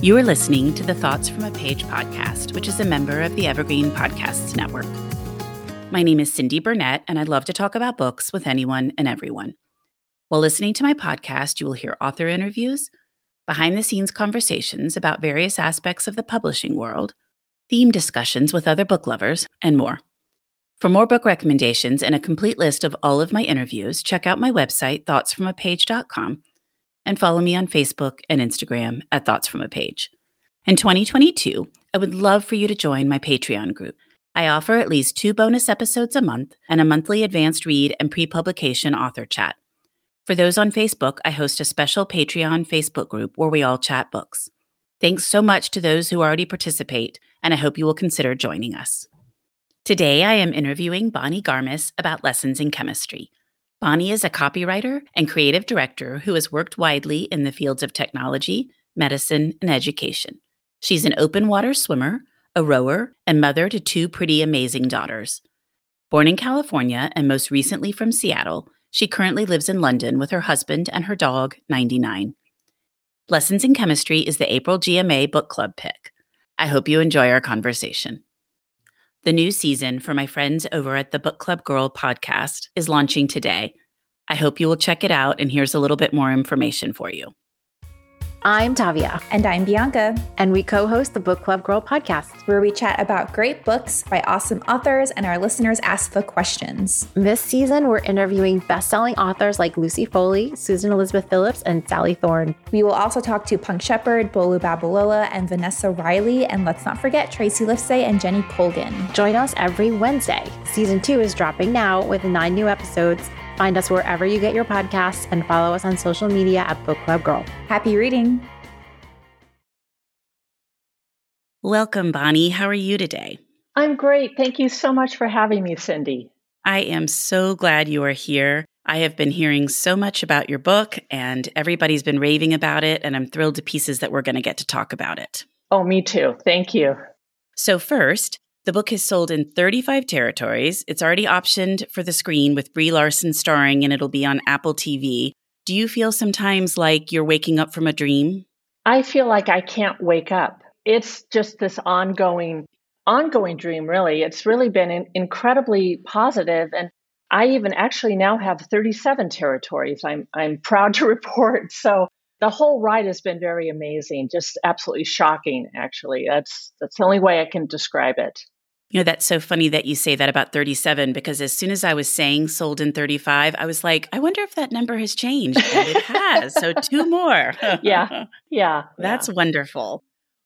You are listening to the Thoughts from a Page podcast, which is a member of the Evergreen Podcasts Network. My name is Cindy Burnett, and I love to talk about books with anyone and everyone. While listening to my podcast, you will hear author interviews, behind the scenes conversations about various aspects of the publishing world, theme discussions with other book lovers, and more. For more book recommendations and a complete list of all of my interviews, check out my website, thoughtsfromapage.com, and follow me on Facebook and Instagram at Thoughts From a Page. In 2022, I would love for you to join my Patreon group. I offer at least two bonus episodes a month and a monthly advanced read and pre publication author chat. For those on Facebook, I host a special Patreon Facebook group where we all chat books. Thanks so much to those who already participate, and I hope you will consider joining us. Today, I am interviewing Bonnie Garmus about lessons in chemistry. Bonnie is a copywriter and creative director who has worked widely in the fields of technology, medicine, and education. She's an open water swimmer, a rower, and mother to two pretty amazing daughters. Born in California and most recently from Seattle, she currently lives in London with her husband and her dog, 99. Lessons in Chemistry is the April GMA Book Club pick. I hope you enjoy our conversation. The new season for my friends over at the Book Club Girl podcast is launching today. I hope you will check it out, and here's a little bit more information for you. I'm Tavia. And I'm Bianca. And we co host the Book Club Girl podcast, where we chat about great books by awesome authors and our listeners ask the questions. This season, we're interviewing best selling authors like Lucy Foley, Susan Elizabeth Phillips, and Sally Thorne. We will also talk to Punk Shepherd, Bolu Babalola, and Vanessa Riley. And let's not forget Tracey Livesay and Jenny Colgan. Join us every Wednesday. Season two is dropping now with nine new episodes Find us wherever you get your podcasts and follow us on social media at Book Club Girl. Happy reading. Welcome, Bonnie. How are you today? I'm great. Thank you so much for having me, Cindy. I am so glad you are here. I have been hearing so much about your book, and everybody's been raving about it, and I'm thrilled to pieces that we're going to get to talk about it. Oh, me too. Thank you. So, first, the book has sold in 35 territories. It's already optioned for the screen with Brie Larson starring, and it'll be on Apple TV. Do you feel sometimes like you're waking up from a dream? I feel like I can't wake up. It's just this ongoing, ongoing dream, really. It's really been in- incredibly positive, and I even actually now have 37 territories. I'm I'm proud to report. So the whole ride has been very amazing, just absolutely shocking. Actually, that's that's the only way I can describe it. You know, that's so funny that you say that about 37 because as soon as I was saying sold in 35, I was like, I wonder if that number has changed. And it has. so two more. yeah. Yeah. That's yeah. wonderful.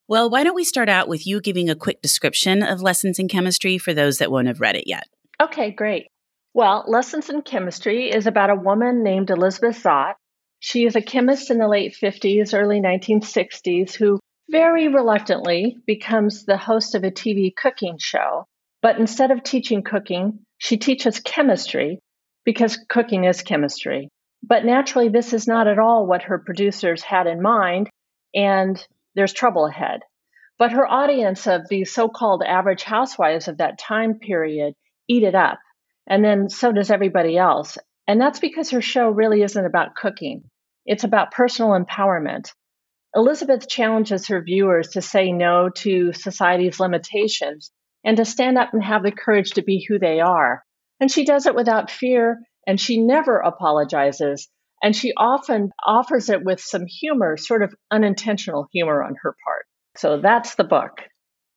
Well, why don't we start out with you giving a quick description of Lessons in Chemistry for those that won't have read it yet? Okay, great. Well, Lessons in Chemistry is about a woman named Elizabeth Zott. She is a chemist in the late 50s, early 1960s who very reluctantly becomes the host of a TV cooking show. But instead of teaching cooking, she teaches chemistry because cooking is chemistry. But naturally, this is not at all what her producers had in mind, and there's trouble ahead. But her audience of the so called average housewives of that time period eat it up. And then so does everybody else. And that's because her show really isn't about cooking, it's about personal empowerment. Elizabeth challenges her viewers to say no to society's limitations and to stand up and have the courage to be who they are. And she does it without fear and she never apologizes. And she often offers it with some humor, sort of unintentional humor on her part. So that's the book.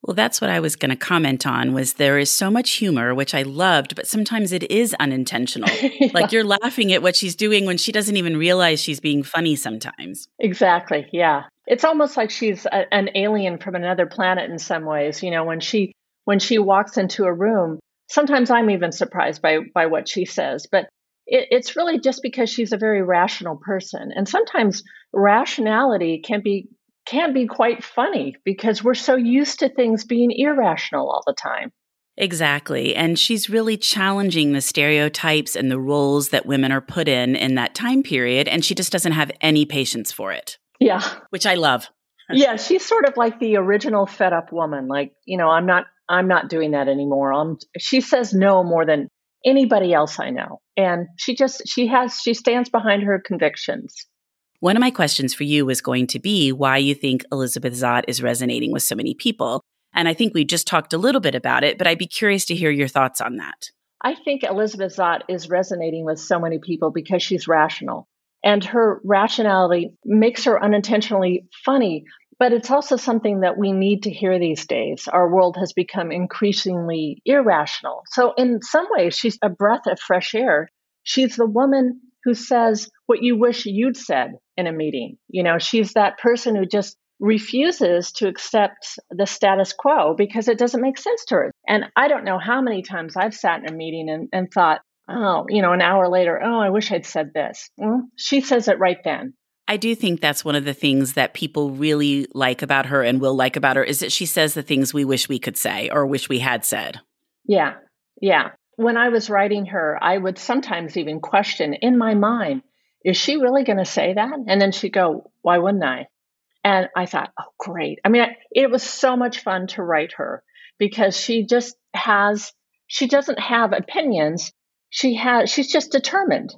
Well, that's what I was going to comment on was there is so much humor which I loved, but sometimes it is unintentional. yeah. Like you're laughing at what she's doing when she doesn't even realize she's being funny sometimes. Exactly. Yeah. It's almost like she's a, an alien from another planet in some ways, you know, when she when she walks into a room, sometimes I'm even surprised by by what she says, but it, it's really just because she's a very rational person. And sometimes rationality can be can be quite funny because we're so used to things being irrational all the time. Exactly. And she's really challenging the stereotypes and the roles that women are put in in that time period. And she just doesn't have any patience for it. Yeah. Which I love. yeah. She's sort of like the original fed up woman. Like, you know, I'm not, I'm not doing that anymore. I'm, she says no more than anybody else I know. And she just, she has, she stands behind her convictions. One of my questions for you was going to be why you think Elizabeth Zott is resonating with so many people. And I think we just talked a little bit about it, but I'd be curious to hear your thoughts on that. I think Elizabeth Zott is resonating with so many people because she's rational. And her rationality makes her unintentionally funny, but it's also something that we need to hear these days. Our world has become increasingly irrational. So, in some ways, she's a breath of fresh air. She's the woman who says what you wish you'd said in a meeting. You know, she's that person who just refuses to accept the status quo because it doesn't make sense to her. And I don't know how many times I've sat in a meeting and, and thought, oh, you know, an hour later, oh, I wish I'd said this. Well, she says it right then. I do think that's one of the things that people really like about her and will like about her is that she says the things we wish we could say or wish we had said. Yeah. Yeah. When I was writing her, I would sometimes even question in my mind, is she really going to say that? And then she'd go, why wouldn't I? And I thought, oh, great. I mean, it was so much fun to write her because she just has, she doesn't have opinions. She has, she's just determined.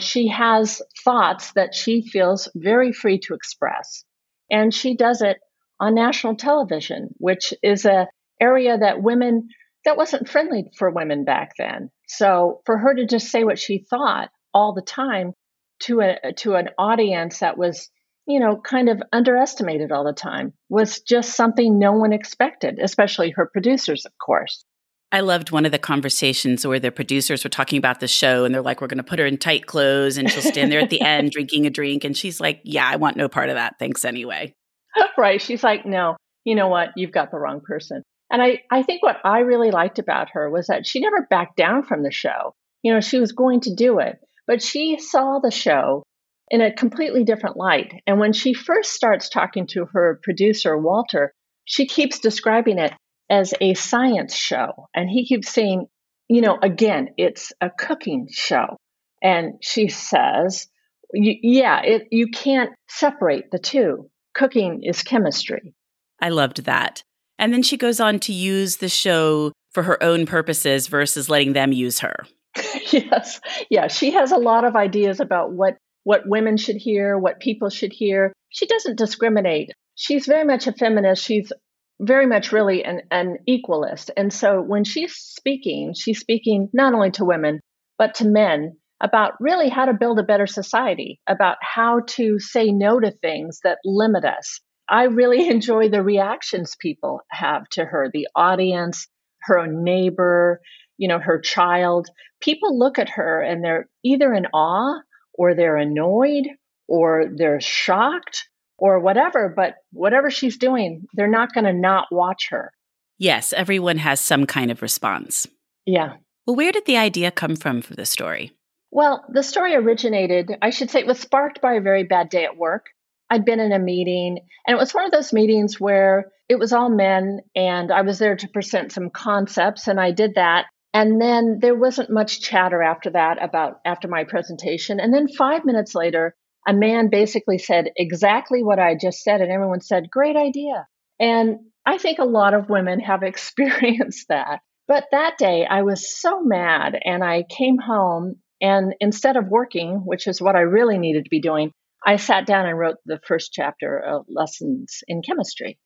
She has thoughts that she feels very free to express. And she does it on national television, which is a area that women, that wasn't friendly for women back then. So for her to just say what she thought all the time to a, to an audience that was you know, kind of underestimated all the time was just something no one expected, especially her producers, of course. I loved one of the conversations where the producers were talking about the show and they're like, we're going to put her in tight clothes and she'll stand there at the end drinking a drink. And she's like, yeah, I want no part of that. Thanks anyway. right. She's like, no, you know what? You've got the wrong person. And I, I think what I really liked about her was that she never backed down from the show. You know, she was going to do it, but she saw the show in a completely different light. And when she first starts talking to her producer, Walter, she keeps describing it as a science show. And he keeps saying, you know, again, it's a cooking show. And she says, yeah, it, you can't separate the two. Cooking is chemistry. I loved that. And then she goes on to use the show for her own purposes versus letting them use her. yes. Yeah. She has a lot of ideas about what what women should hear, what people should hear. She doesn't discriminate. She's very much a feminist. She's very much really an, an equalist. And so when she's speaking, she's speaking not only to women, but to men about really how to build a better society, about how to say no to things that limit us. I really enjoy the reactions people have to her, the audience, her neighbor, you know, her child. People look at her and they're either in awe or they're annoyed or they're shocked or whatever. But whatever she's doing, they're not going to not watch her. Yes, everyone has some kind of response. Yeah. Well, where did the idea come from for the story? Well, the story originated, I should say, it was sparked by a very bad day at work. I'd been in a meeting, and it was one of those meetings where it was all men, and I was there to present some concepts, and I did that. And then there wasn't much chatter after that about after my presentation. And then five minutes later, a man basically said exactly what I just said. And everyone said, Great idea. And I think a lot of women have experienced that. But that day, I was so mad. And I came home. And instead of working, which is what I really needed to be doing, I sat down and wrote the first chapter of Lessons in Chemistry.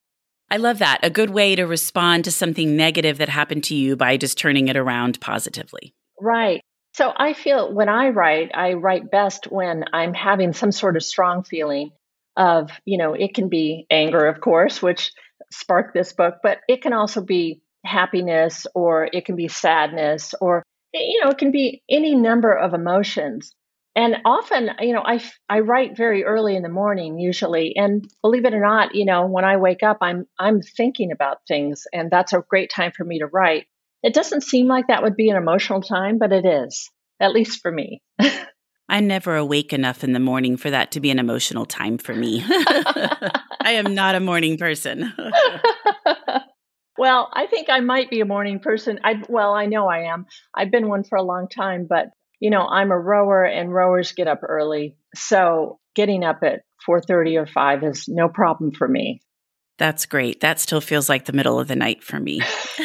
I love that. A good way to respond to something negative that happened to you by just turning it around positively. Right. So I feel when I write, I write best when I'm having some sort of strong feeling of, you know, it can be anger, of course, which sparked this book, but it can also be happiness or it can be sadness or, you know, it can be any number of emotions and often you know i i write very early in the morning usually and believe it or not you know when i wake up i'm i'm thinking about things and that's a great time for me to write. It doesn't seem like that would be an emotional time but it is at least for me. I'm never awake enough in the morning for that to be an emotional time for me. I am not a morning person. Well i think i might be a morning person. I well i know i am. I've been one for a long time but you know, I'm a rower and rowers get up early. So getting up at 4:30 or 5 is no problem for me. That's great. That still feels like the middle of the night for me.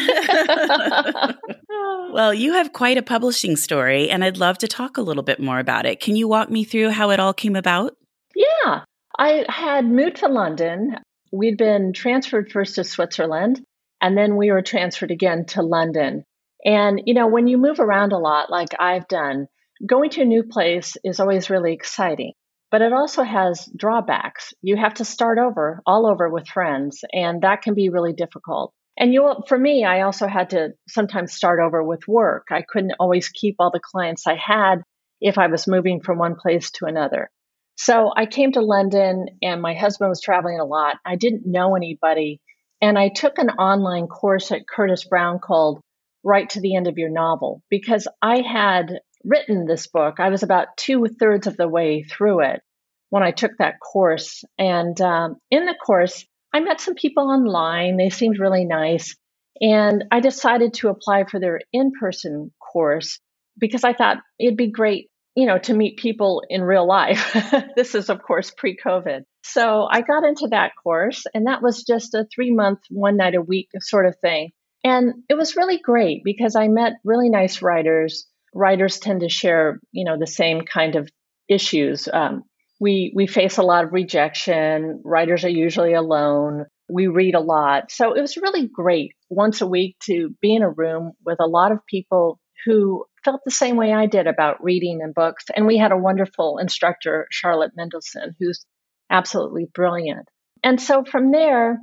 well, you have quite a publishing story and I'd love to talk a little bit more about it. Can you walk me through how it all came about? Yeah. I had moved to London. We'd been transferred first to Switzerland, and then we were transferred again to London. And, you know, when you move around a lot, like I've done, going to a new place is always really exciting, but it also has drawbacks. You have to start over, all over with friends, and that can be really difficult. And you, for me, I also had to sometimes start over with work. I couldn't always keep all the clients I had if I was moving from one place to another. So I came to London and my husband was traveling a lot. I didn't know anybody. And I took an online course at Curtis Brown called Write to the End of Your Novel because I had written this book. I was about two thirds of the way through it when I took that course. And um, in the course, I met some people online. They seemed really nice. And I decided to apply for their in person course because I thought it'd be great, you know, to meet people in real life. this is, of course, pre COVID. So I got into that course, and that was just a three month, one night a week sort of thing. And it was really great because I met really nice writers. Writers tend to share, you know, the same kind of issues. Um, we we face a lot of rejection. Writers are usually alone. We read a lot, so it was really great once a week to be in a room with a lot of people who felt the same way I did about reading and books. And we had a wonderful instructor, Charlotte Mendelson, who's absolutely brilliant. And so from there,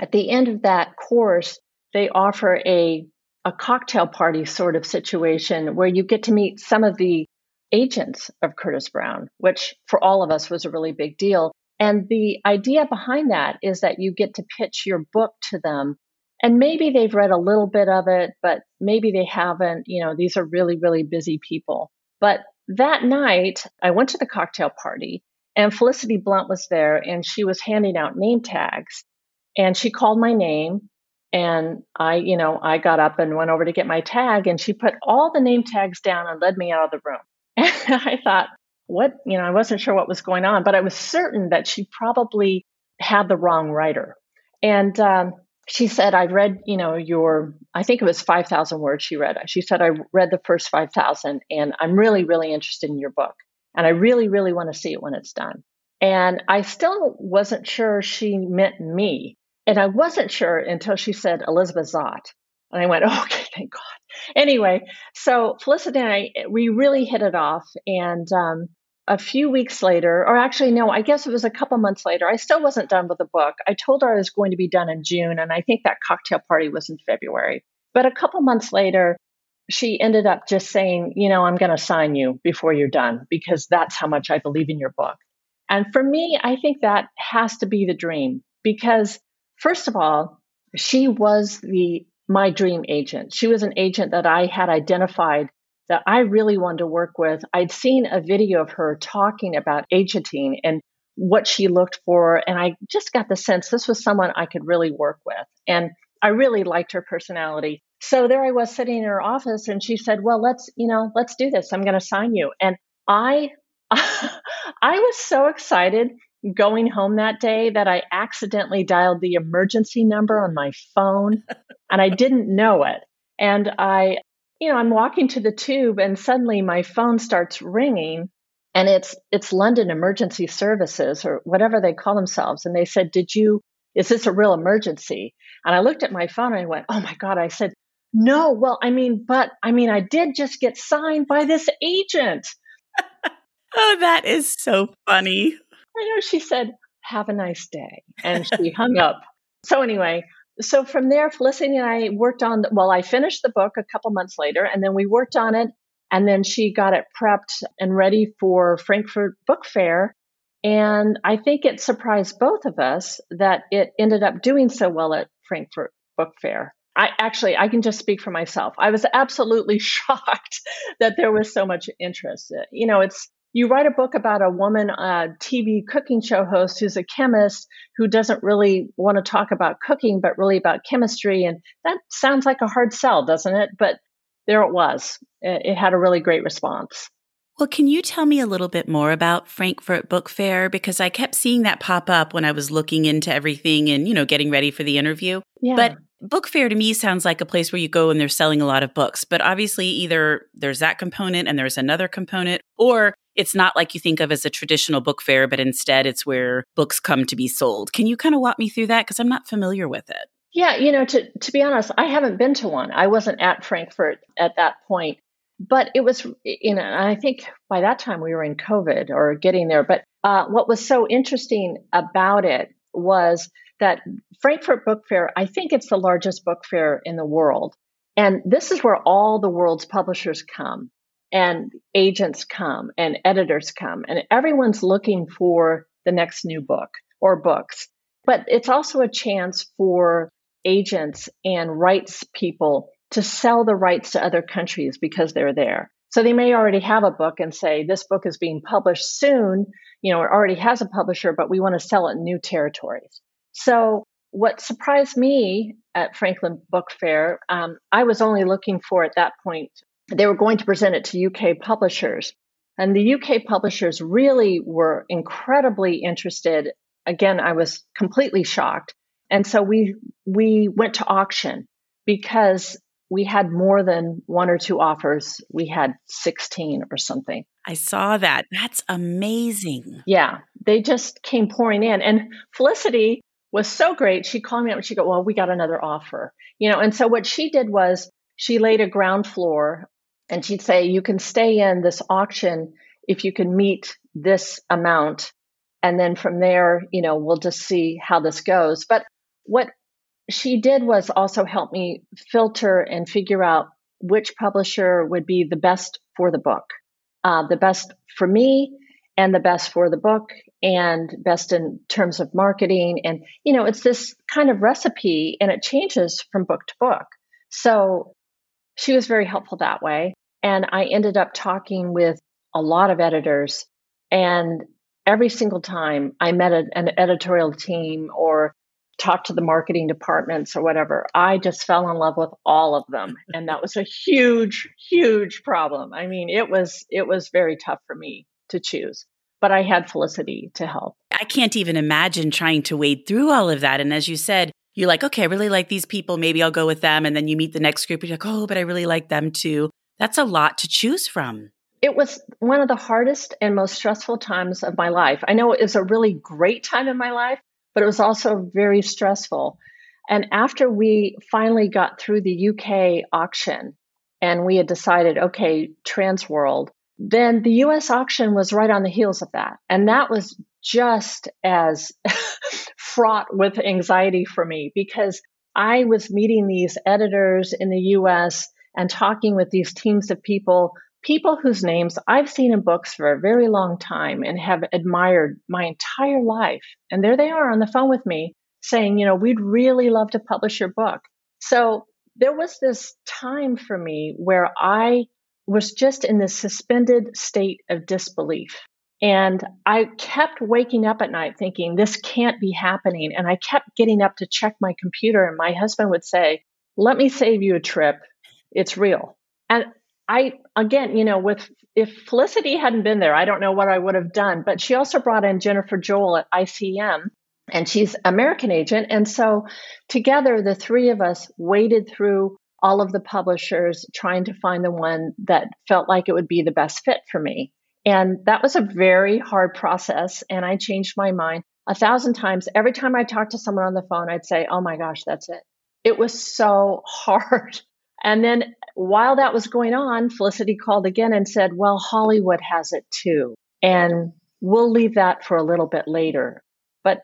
at the end of that course, they offer a a cocktail party sort of situation where you get to meet some of the agents of Curtis Brown, which for all of us was a really big deal. And the idea behind that is that you get to pitch your book to them. And maybe they've read a little bit of it, but maybe they haven't. You know, these are really, really busy people. But that night, I went to the cocktail party and Felicity Blunt was there and she was handing out name tags. And she called my name and I, you know, I got up and went over to get my tag, and she put all the name tags down and led me out of the room. And I thought, what, you know, I wasn't sure what was going on, but I was certain that she probably had the wrong writer. And um, she said, I read, you know, your, I think it was 5,000 words she read. She said, I read the first 5,000, and I'm really, really interested in your book. And I really, really want to see it when it's done. And I still wasn't sure she meant me. And I wasn't sure until she said Elizabeth Zott. And I went, oh, okay, thank God. Anyway, so Felicity and I, we really hit it off. And um, a few weeks later, or actually, no, I guess it was a couple months later, I still wasn't done with the book. I told her I was going to be done in June. And I think that cocktail party was in February. But a couple months later, she ended up just saying, you know, I'm going to sign you before you're done because that's how much I believe in your book. And for me, I think that has to be the dream because First of all, she was the my dream agent. She was an agent that I had identified that I really wanted to work with. I'd seen a video of her talking about agenting and what she looked for and I just got the sense this was someone I could really work with. And I really liked her personality. So there I was sitting in her office and she said, "Well, let's, you know, let's do this. I'm going to sign you." And I I was so excited going home that day that I accidentally dialed the emergency number on my phone and I didn't know it. And I, you know, I'm walking to the tube and suddenly my phone starts ringing and it's it's London Emergency Services or whatever they call themselves and they said, "Did you is this a real emergency?" And I looked at my phone and I went, "Oh my god." I said, "No, well, I mean, but I mean, I did just get signed by this agent." oh, that is so funny. I know she said, have a nice day. And she hung up. So, anyway, so from there, Felicity and I worked on, well, I finished the book a couple months later, and then we worked on it. And then she got it prepped and ready for Frankfurt Book Fair. And I think it surprised both of us that it ended up doing so well at Frankfurt Book Fair. I actually, I can just speak for myself. I was absolutely shocked that there was so much interest. You know, it's you write a book about a woman, a TV cooking show host who's a chemist who doesn't really want to talk about cooking, but really about chemistry. And that sounds like a hard sell, doesn't it? But there it was. It, had a really great response. Well, can you tell me a little bit more about Frankfurt Book Fair? Because I kept seeing that pop up when I was looking into everything and, you know, getting ready for the interview. Yeah. But book fair to me sounds like a place where you go and they're selling a lot of books. But obviously, either there's that component and there's another component, or it's not like you think of as a traditional book fair, but instead it's where books come to be sold. Can you kind of walk me through that? Because I'm not familiar with it. Yeah, you know, to, to be honest, I haven't been to one. I wasn't at Frankfurt at that point, but it was, you know, I think by that time we were in COVID or getting there. But uh, what was so interesting about it was that Frankfurt Book Fair, I think it's the largest book fair in the world. And this is where all the world's publishers come and agents come and editors come and everyone's looking for the next new book or books. But it's also a chance for agents and rights people to sell the rights to other countries because they're there. So they may already have a book and say, this book is being published soon, you know, it already has a publisher, but we want to sell it in new territories. So what surprised me at Frankfurt Book Fair, um, I was only looking for at that point, they were going to present it to UK publishers. And the UK publishers really were incredibly interested. Again, I was completely shocked. And so we we went to auction because we had more than one or two offers. We had 16 or something. I saw that. That's amazing. Yeah, they just came pouring in. And Felicity was so great. She called me up and she go, "Well, we got another offer." You know, and so what she did was she laid a ground floor and she'd say, "You can stay in this auction if you can meet this amount." And then from there, you know, we'll just see how this goes. But what she did was also help me filter and figure out which publisher would be the best for the book, uh, the best for me, and the best for the book, and best in terms of marketing. And, you know, it's this kind of recipe and it changes from book to book. So she was very helpful that way. And I ended up talking with a lot of editors. And every single time I met an editorial team or talked to the marketing departments or whatever, I just fell in love with all of them. And that was a huge, huge problem. I mean, it was it was very tough for me to choose but I had Felicity to help. I can't even imagine trying to wade through all of that. And as you said, you're like, okay, I really like these people. Maybe I'll go with them. And then you meet the next group and you're like, oh, but I really like them too. That's a lot to choose from. It was one of the hardest and most stressful times of my life. I know it was a really great time in my life, but it was also very stressful. And after we finally got through the UK auction and we had decided, okay, Transworld, then the US auction was right on the heels of that. And that was just as fraught with anxiety for me because I was meeting these editors in the US and talking with these teams of people, people whose names I've seen in books for a very long time and have admired my entire life. And there they are on the phone with me saying, you know, we'd really love to publish your book. So there was this time for me where I was just in this suspended state of disbelief. And I kept waking up at night thinking, this can't be happening. And I kept getting up to check my computer, and my husband would say, Let me save you a trip. It's real. And I, again, you know, with if Felicity hadn't been there, I don't know what I would have done. But she also brought in Jennifer Joel at ICM, and she's American agent. And so together, the three of us waded through all of the publishers trying to find the one that felt like it would be the best fit for me. And that was a very hard process. And I changed my mind a thousand times. Every time I talked to someone on the phone, I'd say, Oh my gosh, that's it. It was so hard. And then while that was going on, Felicity called again and said, Well, Hollywood has it too. And we'll leave that for a little bit later. But,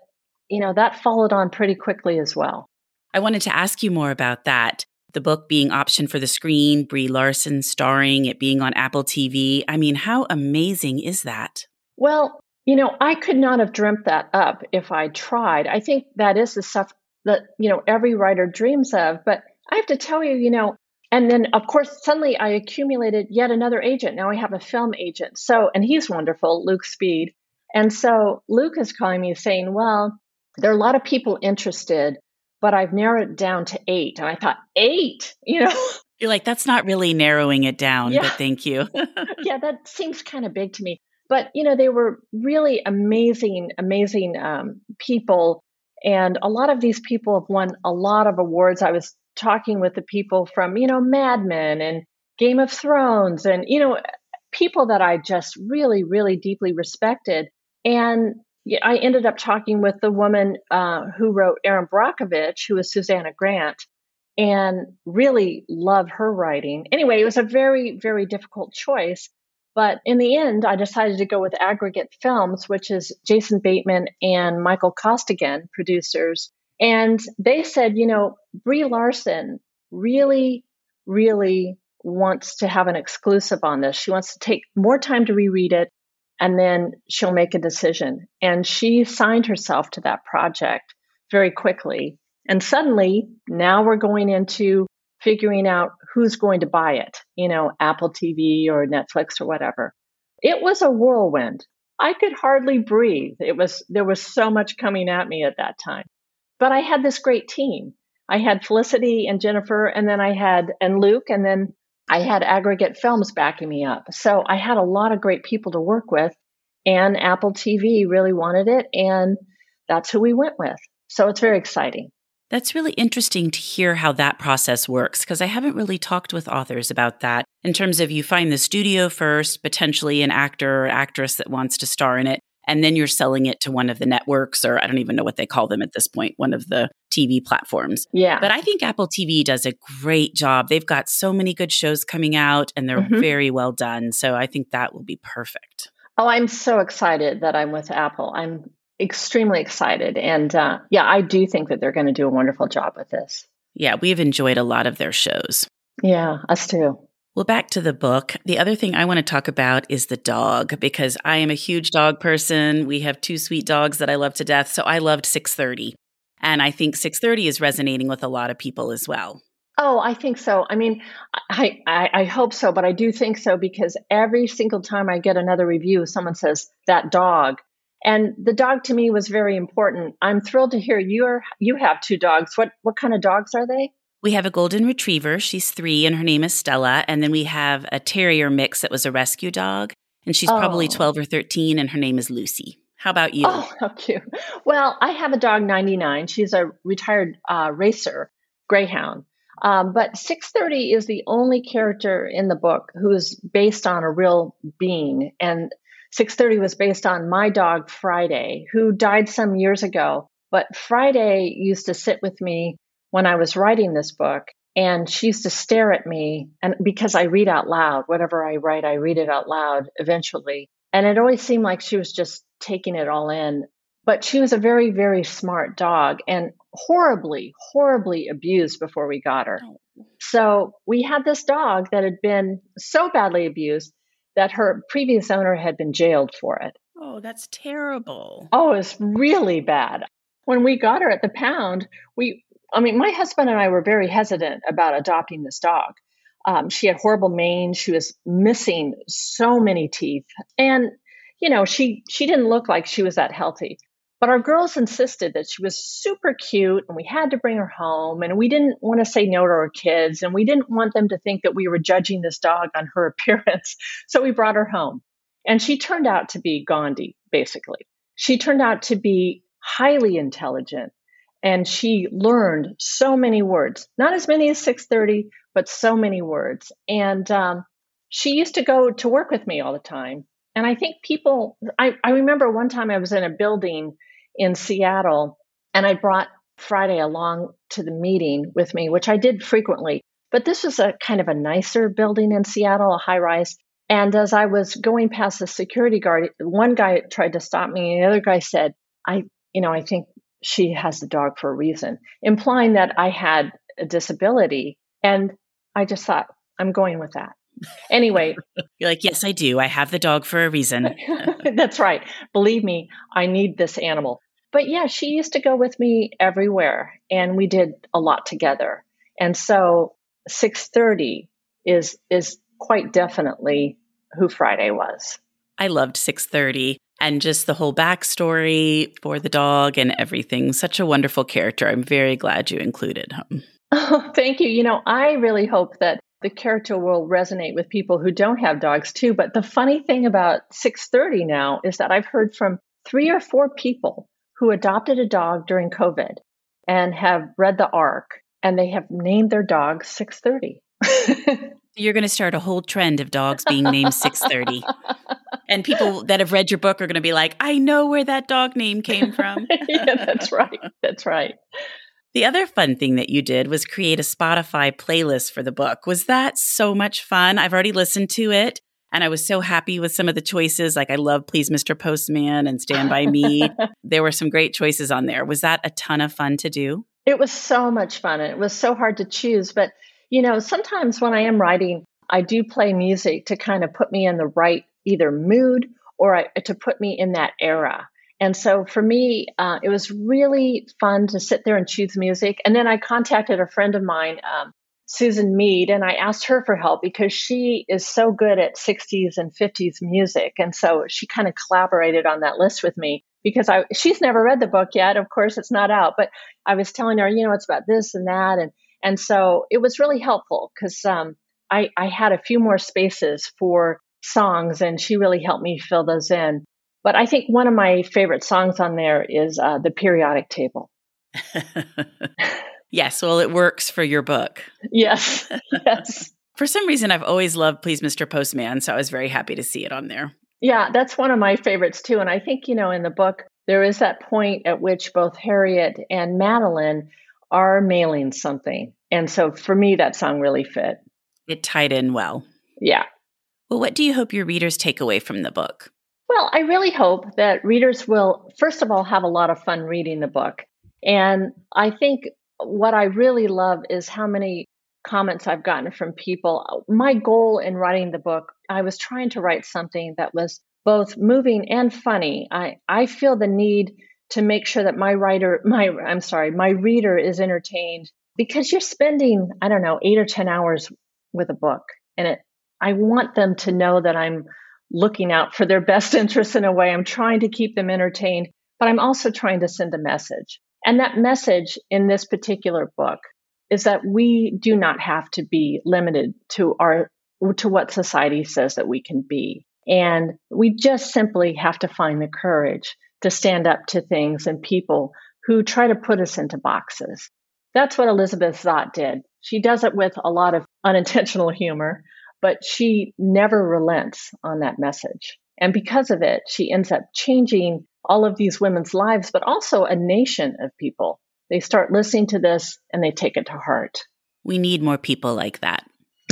you know, that followed on pretty quickly as well. I wanted to ask you more about that the book being optioned for the screen, Brie Larson starring, it being on Apple TV. I mean, how amazing is that? Well, you know, I could not have dreamt that up if I tried. I think that is the stuff that, you know, every writer dreams of. But I have to tell you, you know, and then of course, suddenly I accumulated yet another agent. Now I have a film agent. So, and he's wonderful, Luke Speed. And so Luke is calling me saying, well, there are a lot of people interested but I've narrowed it down to eight. And I thought, eight, you know? You're like, that's not really narrowing it down, yeah. but thank you. yeah, that seems kind of big to me. But, you know, they were really amazing, amazing um, people. And a lot of these people have won a lot of awards. I was talking with the people from, you know, Mad Men and Game of Thrones and, you know, people that I just really, really deeply respected. And I ended up talking with the woman uh, who wrote Erin Brockovich, who is Susanna Grant, and really love her writing. Anyway, it was a very, very difficult choice. But in the end, I decided to go with Aggregate Films, which is Jason Bateman and Michael Costigan, producers. And they said, you know, Brie Larson really, really wants to have an exclusive on this. She wants to take more time to reread it and then she'll make a decision. And she signed herself to that project very quickly. And suddenly, now we're going into figuring out who's going to buy it, you know, Apple TV or Netflix or whatever. It was a whirlwind. I could hardly breathe. It was there was so much coming at me at that time. But I had this great team. I had Felicity and Jennifer and then I had and Luke and then I had aggregate films backing me up. So I had a lot of great people to work with and Apple TV really wanted it and that's who we went with. So it's very exciting. That's really interesting to hear how that process works because I haven't really talked with authors about that in terms of you find the studio first, potentially an actor or actress that wants to star in it, and then you're selling it to one of the networks or I don't even know what they call them at this point, one of the TV platforms. Yeah. But I think Apple TV does a great job. They've got so many good shows coming out and they're mm-hmm. very well done. So I think that will be perfect. Oh, I'm so excited that I'm with Apple. I'm extremely excited. And uh, yeah, I do think that they're going to do a wonderful job with this. Yeah, we've enjoyed a lot of their shows. Yeah, us too. Well, back to the book. The other thing I want to talk about is the dog because I am a huge dog person. We have two sweet dogs that I love to death. So I loved 630. And I think 630 is resonating with a lot of people as well. Oh, I think so. I mean, I, I, I hope so, but I do think so because every single time I get another review, someone says that dog and the dog to me was very important. I'm thrilled to hear you're you have two dogs. What what kind of dogs are they? We have a golden retriever. She's three, and her name is Stella. And then we have a terrier mix that was a rescue dog, and she's oh. probably twelve or thirteen, and her name is Lucy. How about you? Oh, how cute. Well, I have a dog, 99. She's a retired uh, racer, greyhound. Um, but 630 is the only character in the book who is based on a real being. And 630 was based on my dog, Friday, who died some years ago. But Friday used to sit with me when I was writing this book, and she used to stare at me. And because I read out loud, whatever I write, I read it out loud eventually. And it always seemed like she was just taking it all in. But she was a very, very smart dog and horribly, horribly abused before we got her. Oh. So we had this dog that had been so badly abused that her previous owner had been jailed for it. Oh, that's terrible. Oh, it's really bad. When we got her at the pound, we, I mean, my husband and I were very hesitant about adopting this dog. Um, she had horrible mange. She was missing so many teeth, and you know, she she didn't look like she was that healthy. But our girls insisted that she was super cute and we had to bring her home. And we didn't want to say no to our kids. And we didn't want them to think that we were judging this dog on her appearance. So we brought her home. And she turned out to be Gandhi, basically. She turned out to be highly intelligent. And she learned so many words, not as many as 630, but so many words. And um, she used to go to work with me all the time. And I think people, I, I remember one time I was in a building in Seattle, and I brought Friday along to the meeting with me, which I did frequently. But this was a kind of a nicer building in Seattle, a high rise. And as I was going past the security guard, one guy tried to stop me, and the other guy said, I, you know, I think she has the dog for a reason, implying that I had a disability. And I just thought, I'm going with that. Anyway, you're like, yes, I do. I have the dog for a reason. That's right. Believe me, I need this animal. But yeah, she used to go with me everywhere and we did a lot together. And so 630 is is quite definitely who Friday was. I loved 630 and just the whole backstory for the dog and everything. Such a wonderful character. I'm very glad you included him. Oh, thank you. You know, I really hope that the character will resonate with people who don't have dogs too. But the funny thing about 630 now is that I've heard from three or four people who adopted a dog during COVID and have read the arc and they have named their dog 630. You're going to start a whole trend of dogs being named 630. and people that have read your book are going to be like, I know where that dog name came from. yeah, that's right. That's right. The other fun thing that you did was create a Spotify playlist for the book. Was that so much fun? I've already listened to it and I was so happy with some of the choices. Like I love Please Mr. Postman and Stand By Me. there were some great choices on there. Was that a ton of fun to do? It was so much fun and it was so hard to choose. But, you know, sometimes when I am writing, I do play music to kind of put me in the right either mood or to put me in that era. And so for me, uh, it was really fun to sit there and choose music. And then I contacted a friend of mine, um, Susan Mead, and I asked her for help because she is so good at 60s and 50s music. And so she kind of collaborated on that list with me because I she's never read the book yet. Of course, it's not out, but I was telling her, you know, it's about this and that, and and so it was really helpful because um, I I had a few more spaces for songs, and she really helped me fill those in. But I think one of my favorite songs on there is uh, the periodic table. yes, well, it works for your book. Yes, yes. for some reason, I've always loved Please Mr. Postman, so I was very happy to see it on there. Yeah, that's one of my favorites too. And I think, you know, in the book, there is that point at which both Harriet and Madeline are mailing something. And so for me, that song really fit. It tied in well. Yeah. Well, what do you hope your readers take away from the book? Well, I really hope that readers will, first of all, have a lot of fun reading the book. And I think what I really love is how many comments I've gotten from people. My goal in writing the book, I was trying to write something that was both moving and funny. I, I feel the need to make sure that my writer, my, I'm sorry, my reader is entertained because you're spending, I don't know, eight or 10 hours with a book. And it, I want them to know that I'm looking out for their best interests in a way. I'm trying to keep them entertained, but I'm also trying to send a message. And that message in this particular book is that we do not have to be limited to our to what society says that we can be. And we just simply have to find the courage to stand up to things and people who try to put us into boxes. That's what Elizabeth Zott did. She does it with a lot of unintentional humor, but she never relents on that message. And because of it, she ends up changing all of these women's lives, but also a nation of people they start listening to this and they take it to heart. We need more people like that.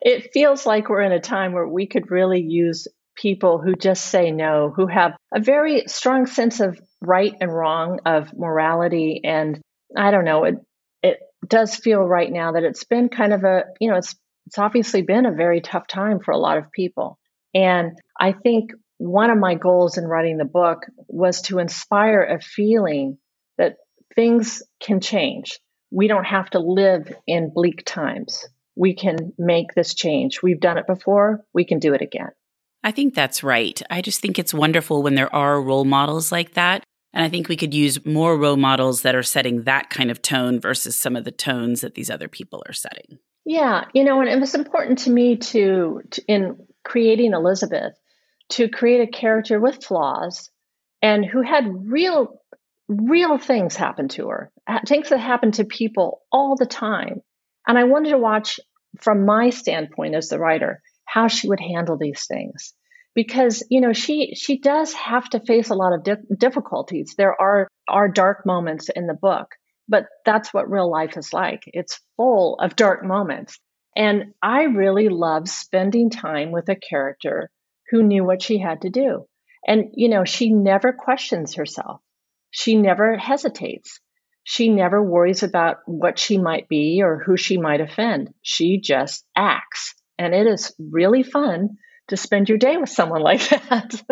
it feels like we're in a time where we could really use people who just say no, who have a very strong sense of right and wrong, of morality. And I don't know, it, it does feel right now that it's been kind of a, you know, it's, it's obviously been a very tough time for a lot of people. And I think one of my goals in writing the book was to inspire a feeling that things can change. We don't have to live in bleak times. We can make this change. We've done it before, we can do it again. I think that's right. I just think it's wonderful when there are role models like that. And I think we could use more role models that are setting that kind of tone versus some of the tones that these other people are setting. Yeah, you know, and it was important to me to, to in creating Elizabeth to create a character with flaws and who had real real things happen to her, things that happen to people all the time. And I wanted to watch from my standpoint as the writer how she would handle these things because you know she she does have to face a lot of di- difficulties there are are dark moments in the book but that's what real life is like it's full of dark moments and i really love spending time with a character who knew what she had to do and you know she never questions herself she never hesitates. She never worries about what she might be or who she might offend. She just acts. And it is really fun to spend your day with someone like that.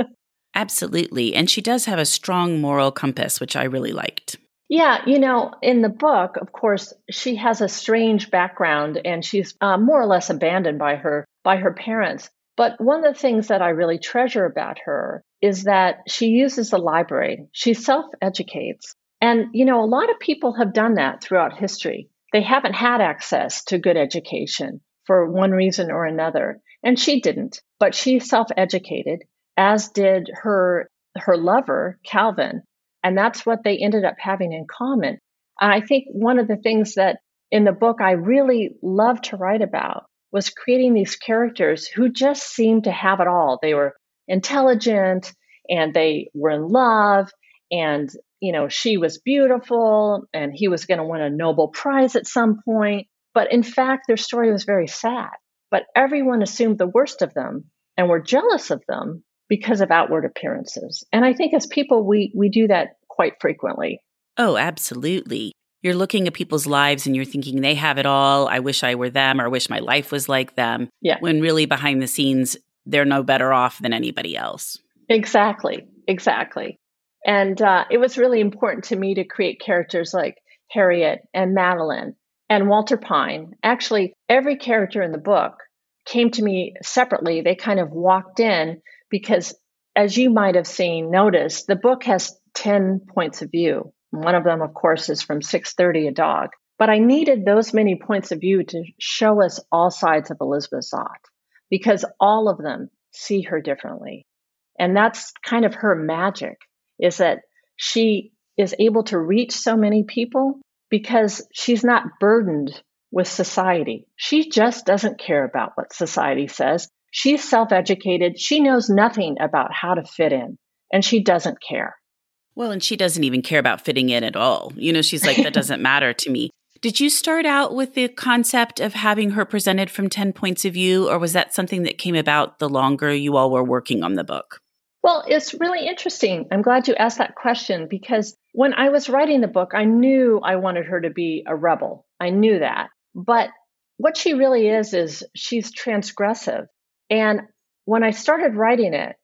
Absolutely. And she does have a strong moral compass, which I really liked. Yeah, you know, in the book, of course, she has a strange background and she's uh, more or less abandoned by her by her parents. But one of the things that I really treasure about her is that she uses the library. She self educates. And, you know, a lot of people have done that throughout history. They haven't had access to good education for one reason or another. And she didn't, but she self educated, as did her, her lover, Calvin. And that's what they ended up having in common. And I think one of the things that in the book I really love to write about was creating these characters who just seemed to have it all. They were intelligent and they were in love and you know she was beautiful and he was going to win a Nobel prize at some point but in fact their story was very sad but everyone assumed the worst of them and were jealous of them because of outward appearances. And i think as people we we do that quite frequently. Oh absolutely. You're looking at people's lives and you're thinking they have it all. I wish i were them or I wish my life was like them yeah. when really behind the scenes they're no better off than anybody else. Exactly. Exactly. And uh, it was really important to me to create characters like Harriet and Madeline and Walter Pine. Actually, every character in the book came to me separately. They kind of walked in because, as you might have seen, noticed, the book has 10 points of view. One of them, of course, is from 630 a dog. But I needed those many points of view to show us all sides of Elizabeth Zott because all of them see her differently. And that's kind of her magic is that she is able to reach so many people because she's not burdened with society. She just doesn't care about what society says. She's self educated. She knows nothing about how to fit in, and she doesn't care. Well, and she doesn't even care about fitting in at all. You know, she's like, that doesn't matter to me. Did you start out with the concept of having her presented from 10 points of view, or was that something that came about the longer you all were working on the book? Well, it's really interesting. I'm glad you asked that question because when I was writing the book, I knew I wanted her to be a rebel. I knew that. But what she really is, is she's transgressive. And when I started writing it,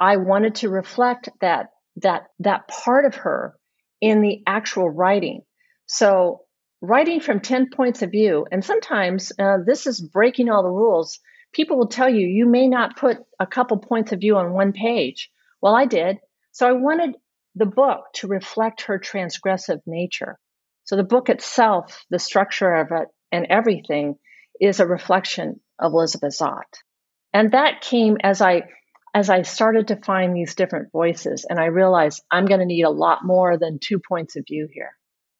I wanted to reflect that that that part of her in the actual writing. So writing from 10 points of view, and sometimes uh, this is breaking all the rules people will tell you you may not put a couple points of view on one page. Well, I did. So I wanted the book to reflect her transgressive nature. So the book itself, the structure of it, and everything is a reflection of Elizabeth Zott. And that came as I as I started to find these different voices and I realized I'm going to need a lot more than two points of view here.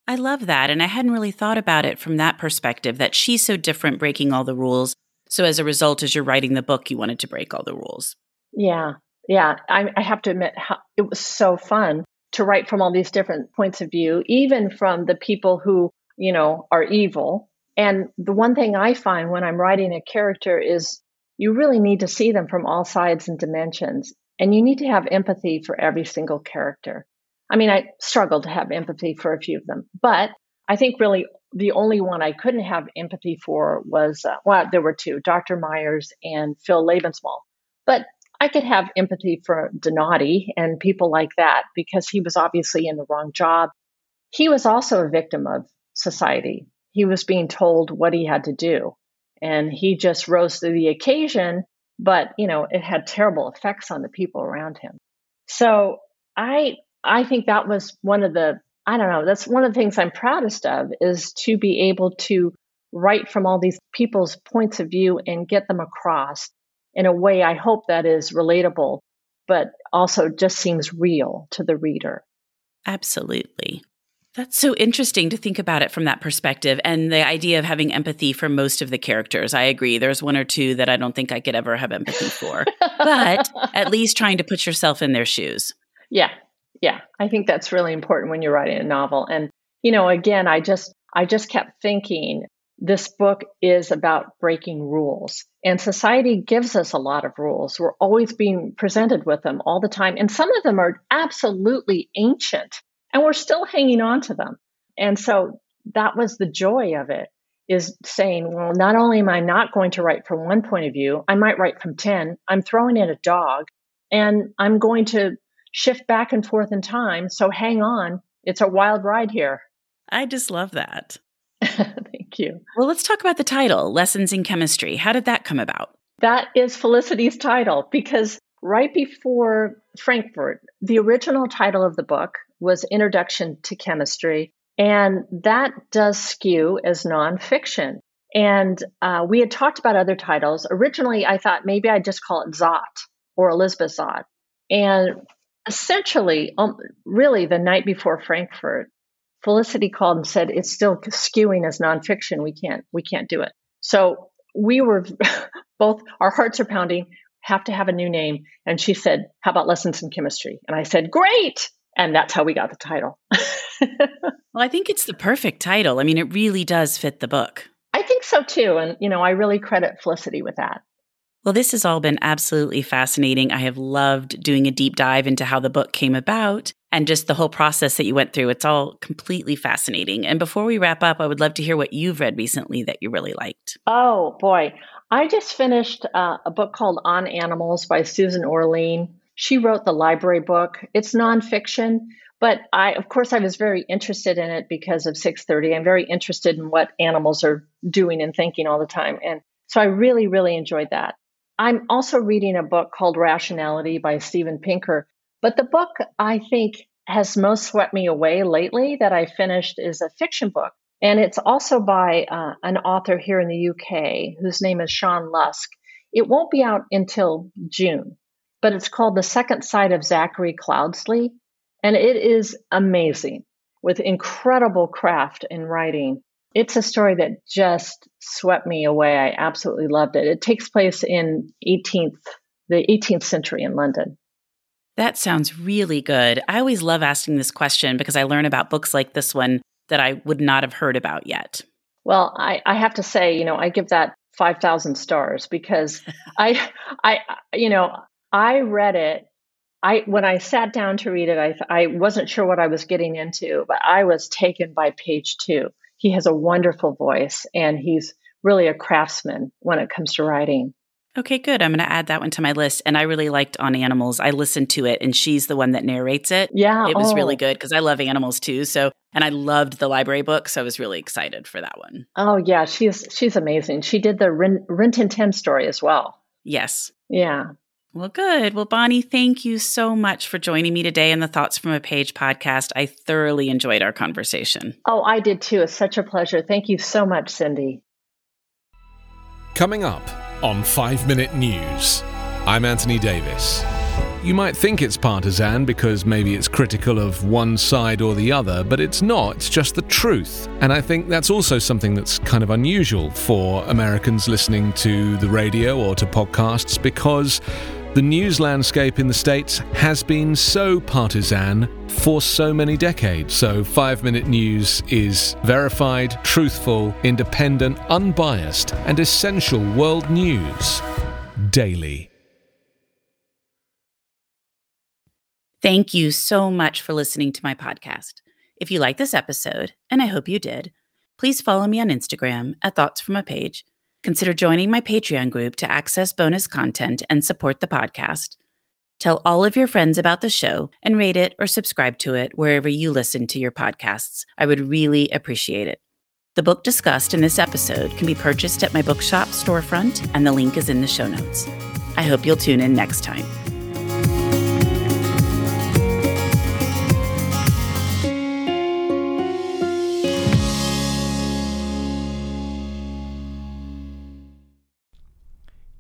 I love that. And I hadn't really thought about it from that perspective that she's so different, breaking all the rules. So as a result, as you're writing the book, you wanted to break all the rules. Yeah. Yeah. I, I have to admit, how, it was so fun to write from all these different points of view, even from the people who, you know, are evil. And the one thing I find when I'm writing a character is you really need to see them from all sides and dimensions. And you need to have empathy for every single character. I mean, I struggled to have empathy for a few of them, but I think really the only one I couldn't have empathy for was, uh, well, there were two, Dr. Myers and Phil Lebensmal. But I could have empathy for Donati and people like that because he was obviously in the wrong job. He was also a victim of society. He was being told what he had to do. And he just rose to the occasion, but you know, it had terrible effects on the people around him. So I I think that was one of the I don't know, that's one of the things I'm proudest of is to be able to write from all these people's points of view and get them across in a way I hope that is relatable, but also just seems real to the reader. Absolutely. That's so interesting to think about it from that perspective and the idea of having empathy for most of the characters. I agree. There's one or two that I don't think I could ever have empathy for, but at least trying to put yourself in their shoes. Yeah, yeah, I think that's really important when you're writing a novel. And, you know, again, I just, I just kept thinking this book is about breaking rules. And society gives us a lot of rules. We're always being presented with them all the time. And some of them are absolutely ancient, and we're still hanging on to them. And so that was the joy of it is saying, well, not only am I not going to write from one point of view, I might write from 10. I'm throwing in a dog and I'm going to shift back and forth in time. So hang on. It's a wild ride here. I just love that. Thank you. Well, let's talk about the title, Lessons in Chemistry. How did that come about? That is Felicity's title because right before Frankfurt, the original title of the book was Introduction to Chemistry, and that does skew as nonfiction. And uh, we had talked about other titles. Originally, I thought maybe I'd just call it Zott or Elizabeth Zott. And essentially, um, really the night before Frankfurt, Felicity called and said it's still skewing as nonfiction. We can't we can't do it. So we were both, our hearts are pounding, have to have a new name. And she said, How about Lessons in Chemistry? And I said, Great. And that's how we got the title. well, I think it's the perfect title. I mean, it really does fit the book. I think so too. And, you know, I really credit Felicity with that. Well, this has all been absolutely fascinating. I have loved doing a deep dive into how the book came about and just the whole process that you went through. It's all completely fascinating. And before we wrap up, I would love to hear what you've read recently that you really liked. Oh, boy. I just finished uh, a book called On Animals by Susan Orlean. She wrote the library book. It's nonfiction, but I, of course, I was very interested in it because of 630. I'm very interested in what animals are doing and thinking all the time. And so I really, really enjoyed that. I'm also reading a book called Rationality by Steven Pinker. But the book I think has most swept me away lately that I finished is a fiction book. And it's also by uh, an author here in the UK whose name is Sean Lusk. It won't be out until June, but it's called The Second Sight of Zachary Cloudesley. And it is amazing with incredible craft in writing it's a story that just swept me away. I absolutely loved it. It takes place in 18th, the 18th century in London. That sounds really good. I always love asking this question because I learn about books like this one that I would not have heard about yet. Well, I, I have to say, you know, I give that 5,000 stars because I, I, you know, I read it. I, when I sat down to read it, I, I wasn't sure what I was getting into, but I was taken by page two he has a wonderful voice and he's really a craftsman when it comes to writing. Okay, good. I'm going to add that one to my list. And I really liked On Animals. I listened to it and she's the one that narrates it. Yeah. It was oh. really good because I love animals too. So, and I loved the library book. So I was really excited for that one. Oh, yeah. She's, she's amazing. She did the Rin, Rin Tin Tin story as well. Yes. Yeah. Well, good. Well, Bonnie, thank you so much for joining me today in the Thoughts from a Page podcast. I thoroughly enjoyed our conversation. Oh, I did too. It's such a pleasure. Thank you so much, Cindy. Coming up on 5 Minute News, I'm Anthony Davis. You might think it's partisan because maybe it's critical of one side or the other, but it's not. It's just the truth. And I think that's also something that's kind of unusual for Americans listening to the radio or to podcasts because the news landscape in the States has been so partisan for so many decades. So, 5 Minute News is verified, truthful, independent, unbiased, and essential world news daily. Thank you so much for listening to my podcast. If you like this episode, and I hope you did, please follow me on Instagram at Thoughts from a Page Consider joining my Patreon group to access bonus content and support the podcast. Tell all of your friends about the show and rate it or subscribe to it wherever you listen to your podcasts. I would really appreciate it. The book discussed in this episode can be purchased at my bookshop storefront, and the link is in the show notes. I hope you'll tune in next time.